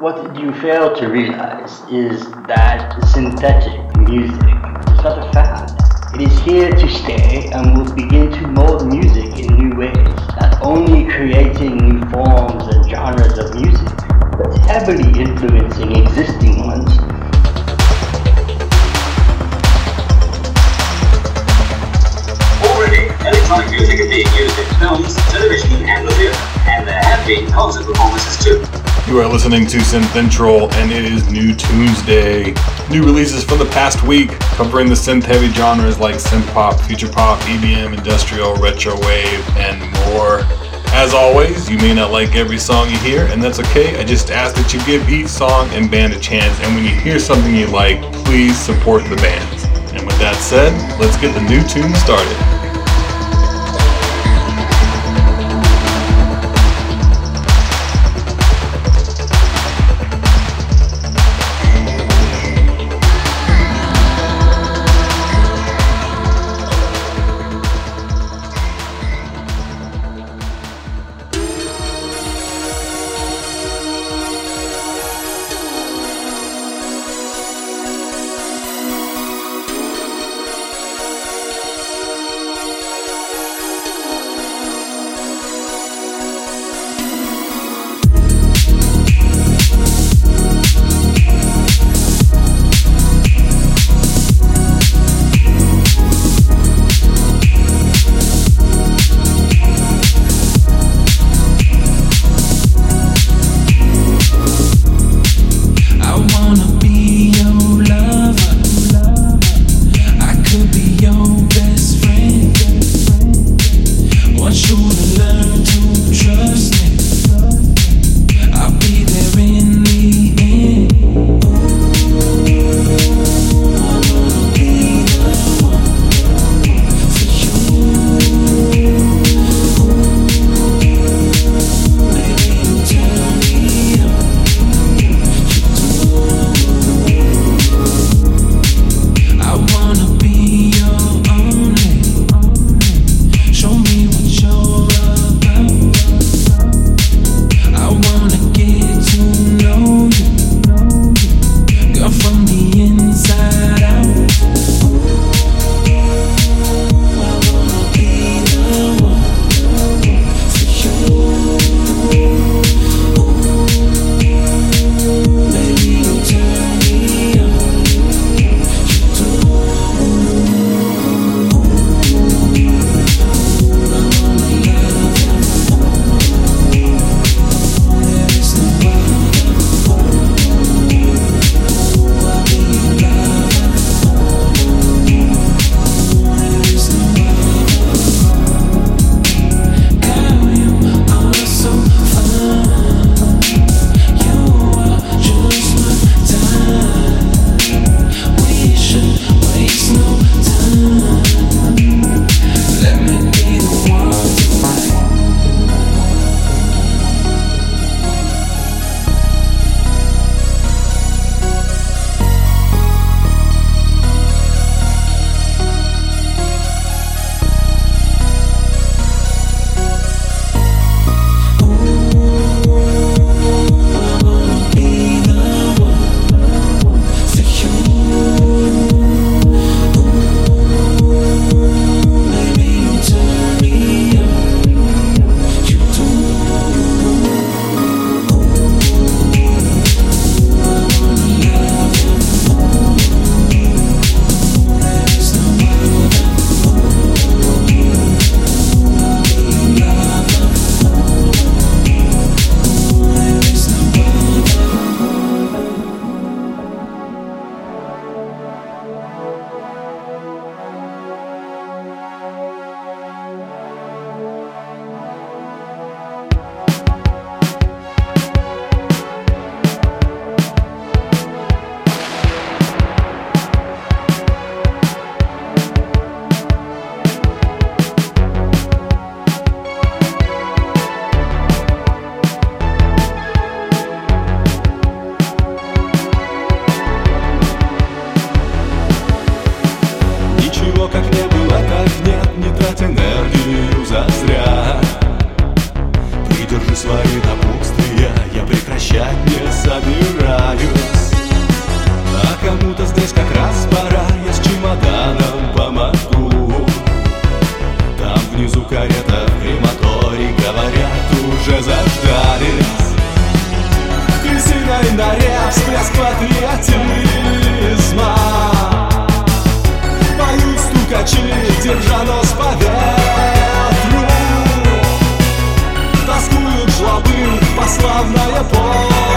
What you fail to realize is that synthetic music is not a fad. It is here to stay and will begin to mold music in new ways, not only creating new forms and genres of music, but heavily influencing existing ones Already electronic music is being used in films, television, and the theater, and there have been concert performances too. You are listening to Synthentral, and it is New Tunes Day. New releases from the past week, covering the synth-heavy genres like synth pop, future pop, EDM, industrial, retro wave, and more. As always, you may not like every song you hear, and that's okay. I just ask that you give each song and band a chance, and when you hear something you like, please support the bands. And with that said, let's get the new tune started. свои напутствия я прекращать не собираюсь А кому-то здесь как раз пора, я с чемоданом помогу. Там внизу карета в крематории, говорят, уже заждались. Крысиной норе всплеск патриотизма. Поют стукачи, держа нос поверх. славная пол.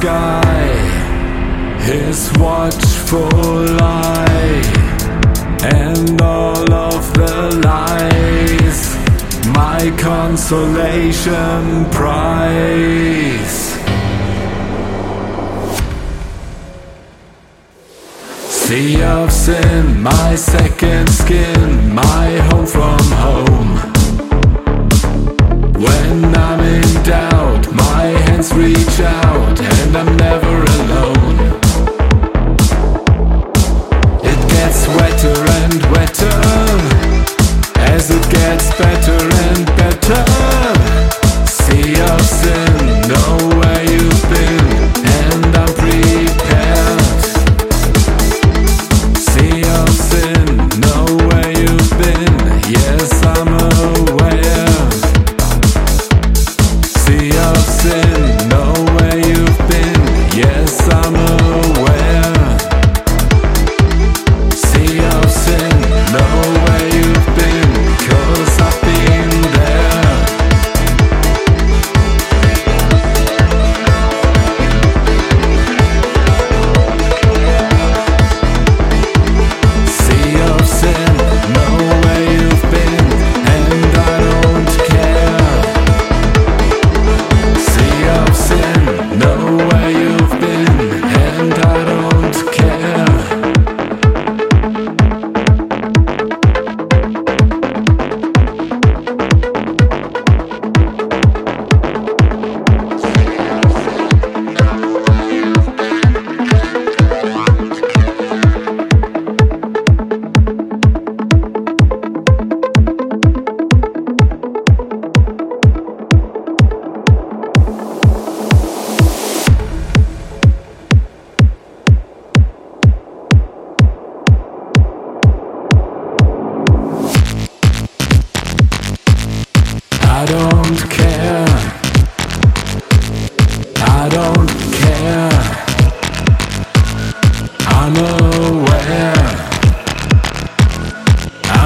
sky, his watchful eye, and all of the lies, my consolation prize. Sea of sin, my second skin, my home from home. When I'm in doubt, hands reach out, and I'm never alone. It gets wetter and wetter as it gets better and better.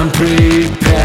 I'm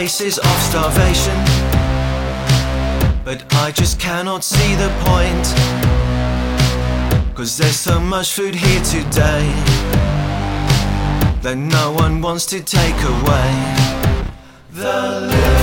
faces of starvation. But I just cannot see the point. Cause there's so much food here today that no one wants to take away. The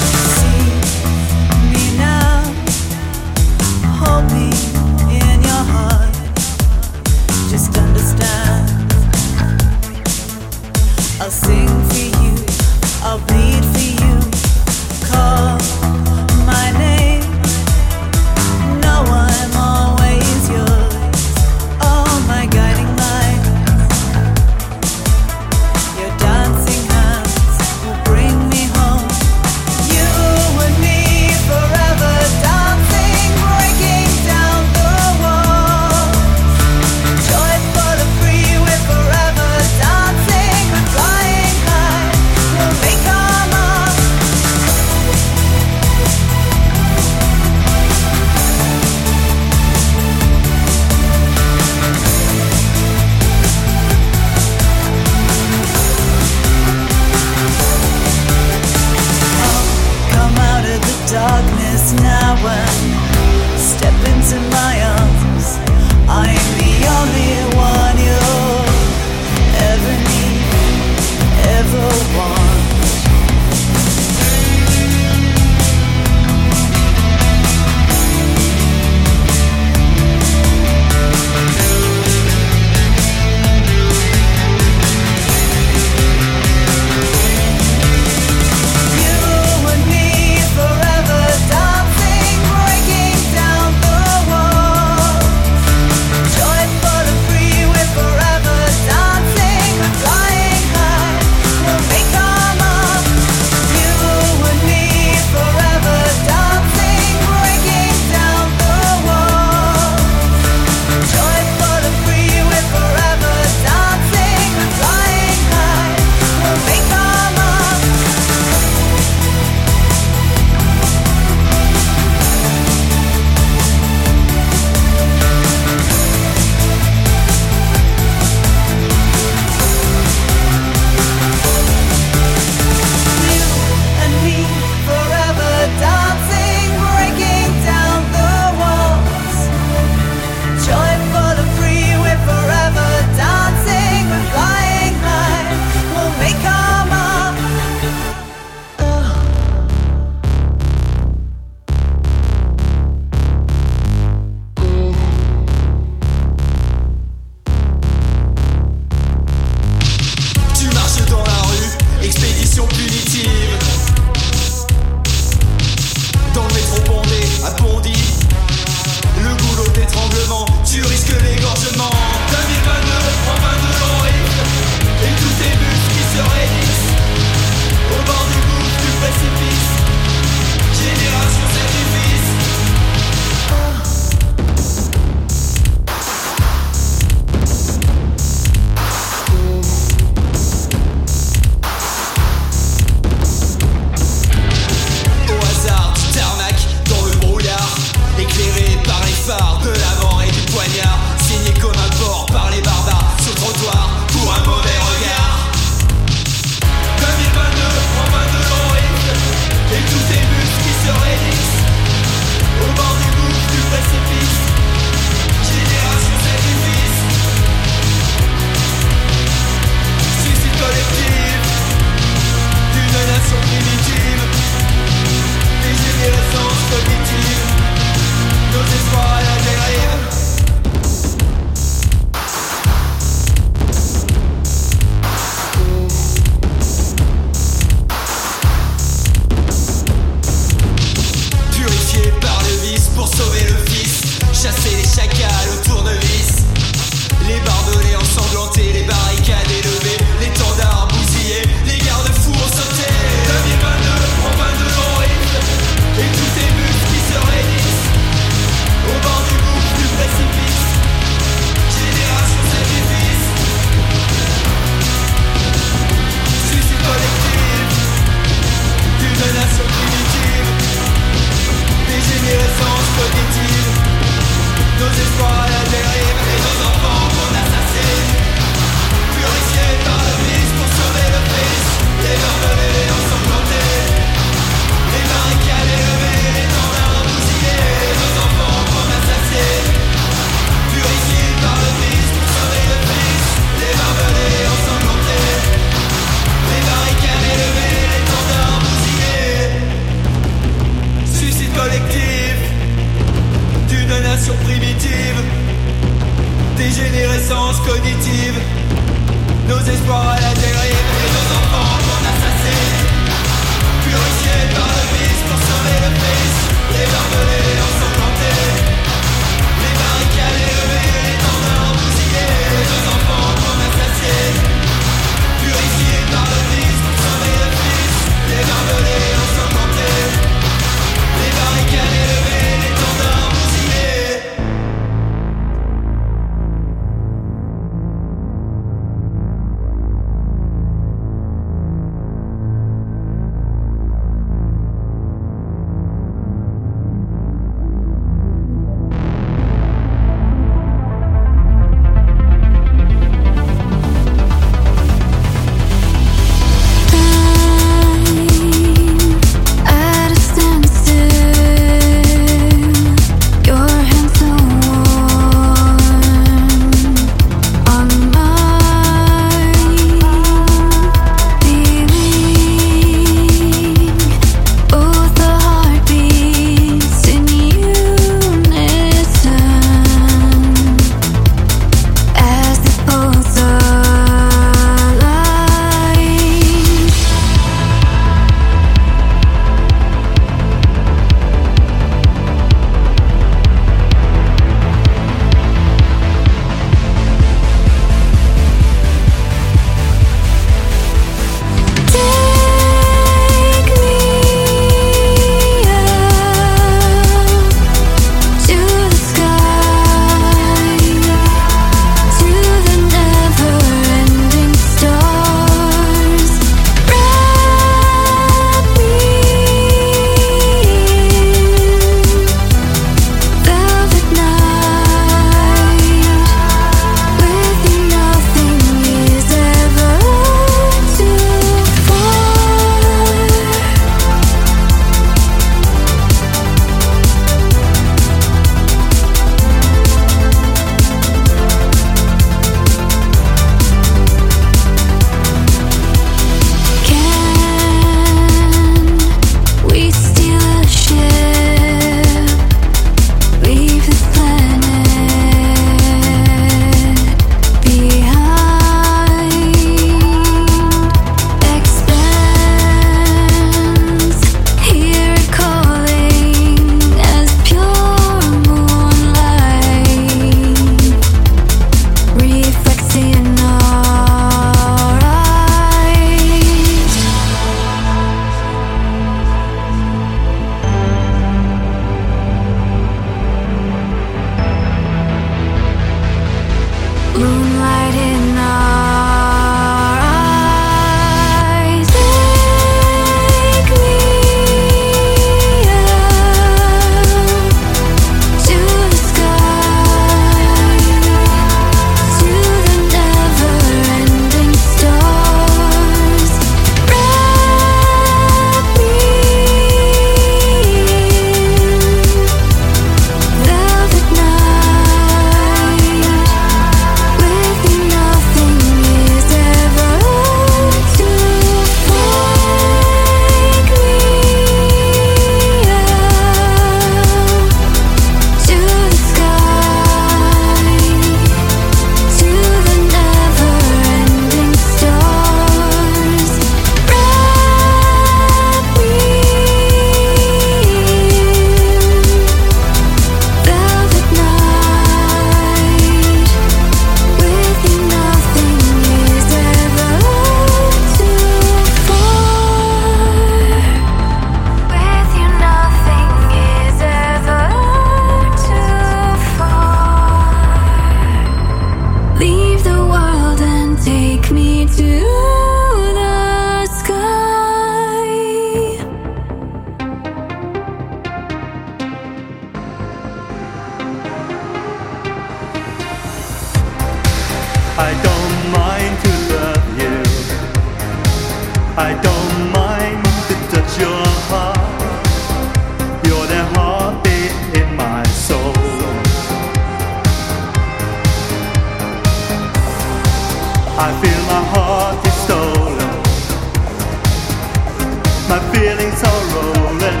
Feelings are rolling.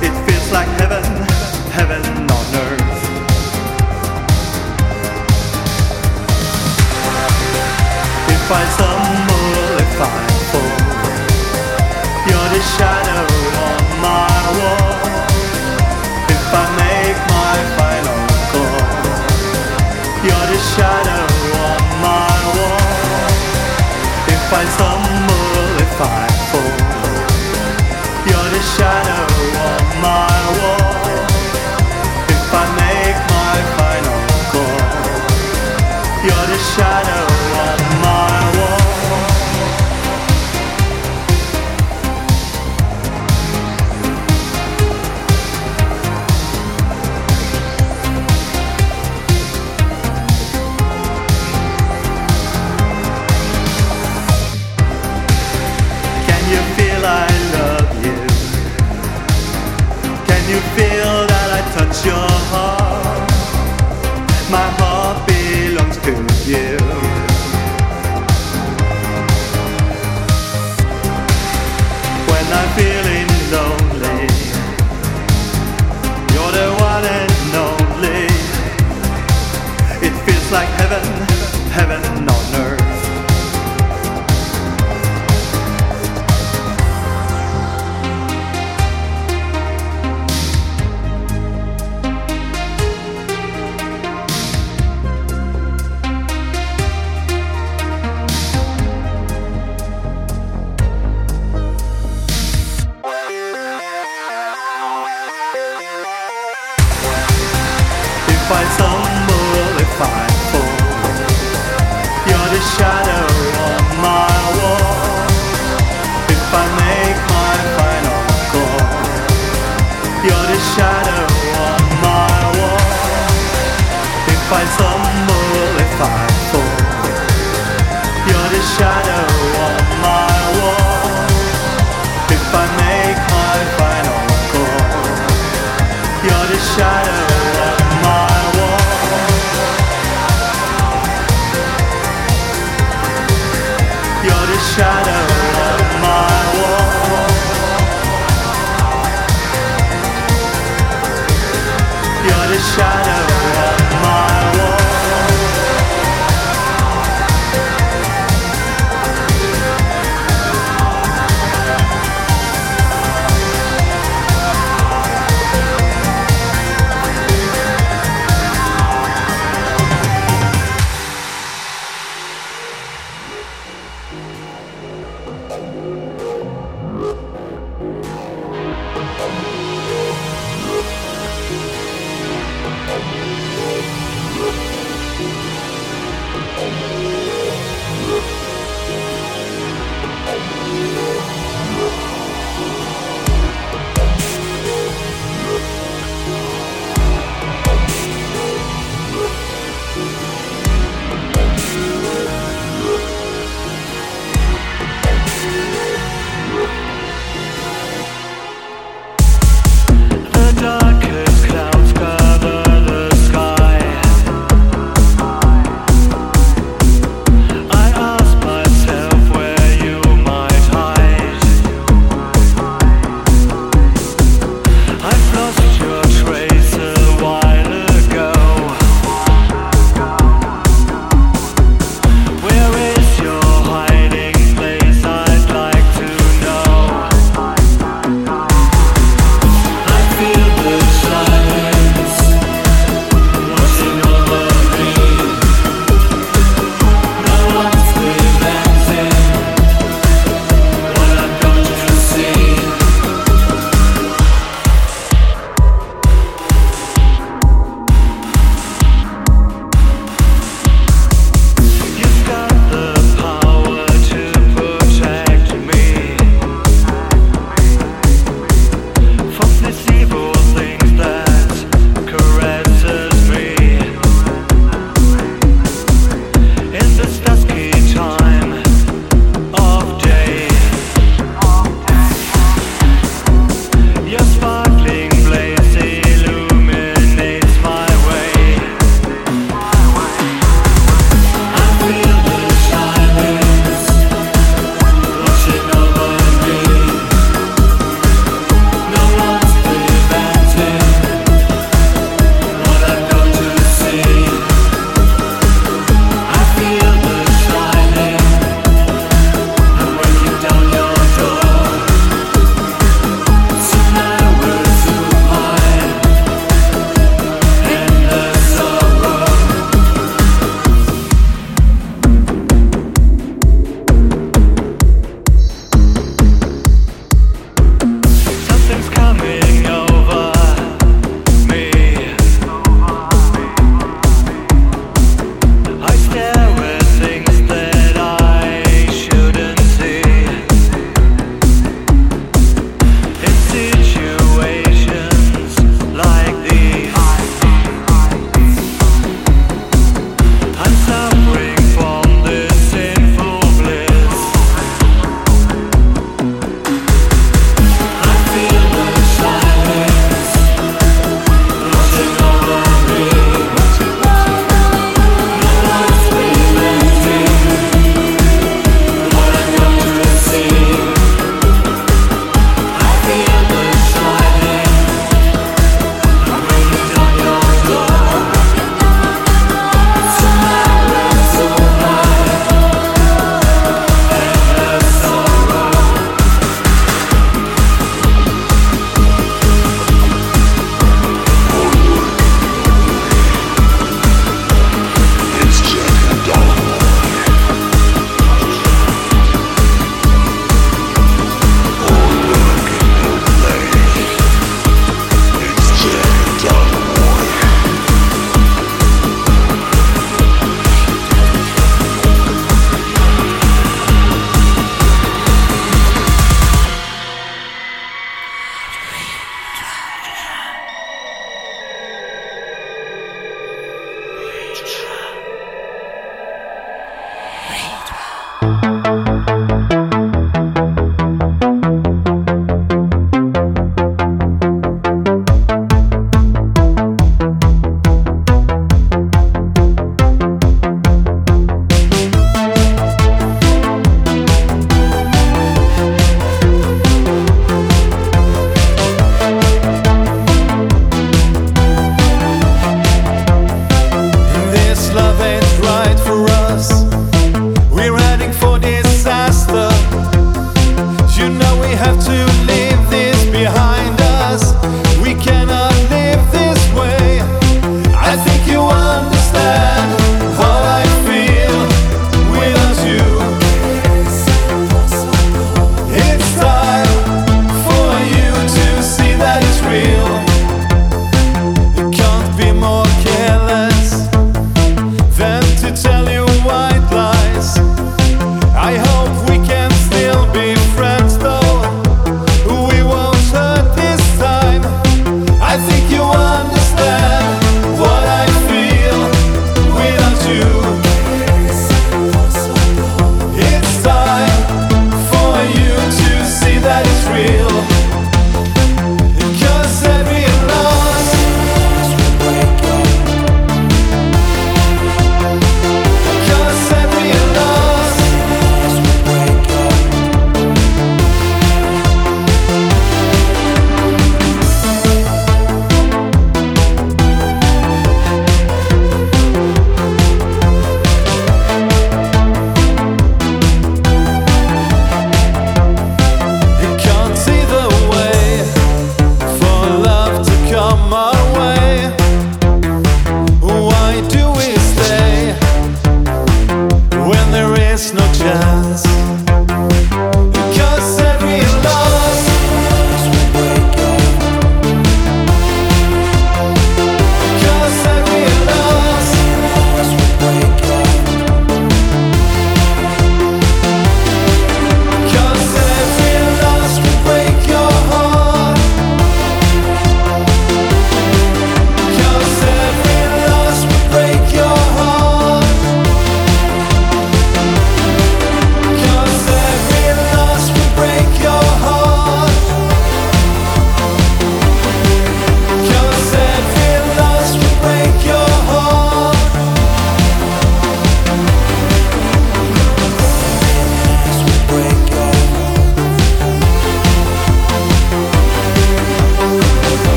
It feels like heaven, heaven on earth. If I stumble, if I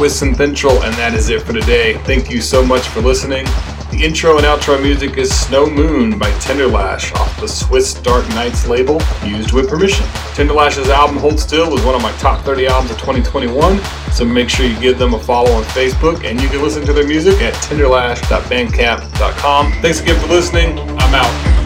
with Synthentral, and that is it for today. Thank you so much for listening. The intro and outro music is Snow Moon by Tenderlash off the Swiss Dark Nights label, used with permission. Tenderlash's album Hold Still was one of my top 30 albums of 2021, so make sure you give them a follow on Facebook and you can listen to their music at tenderlash.bandcamp.com. Thanks again for listening. I'm out.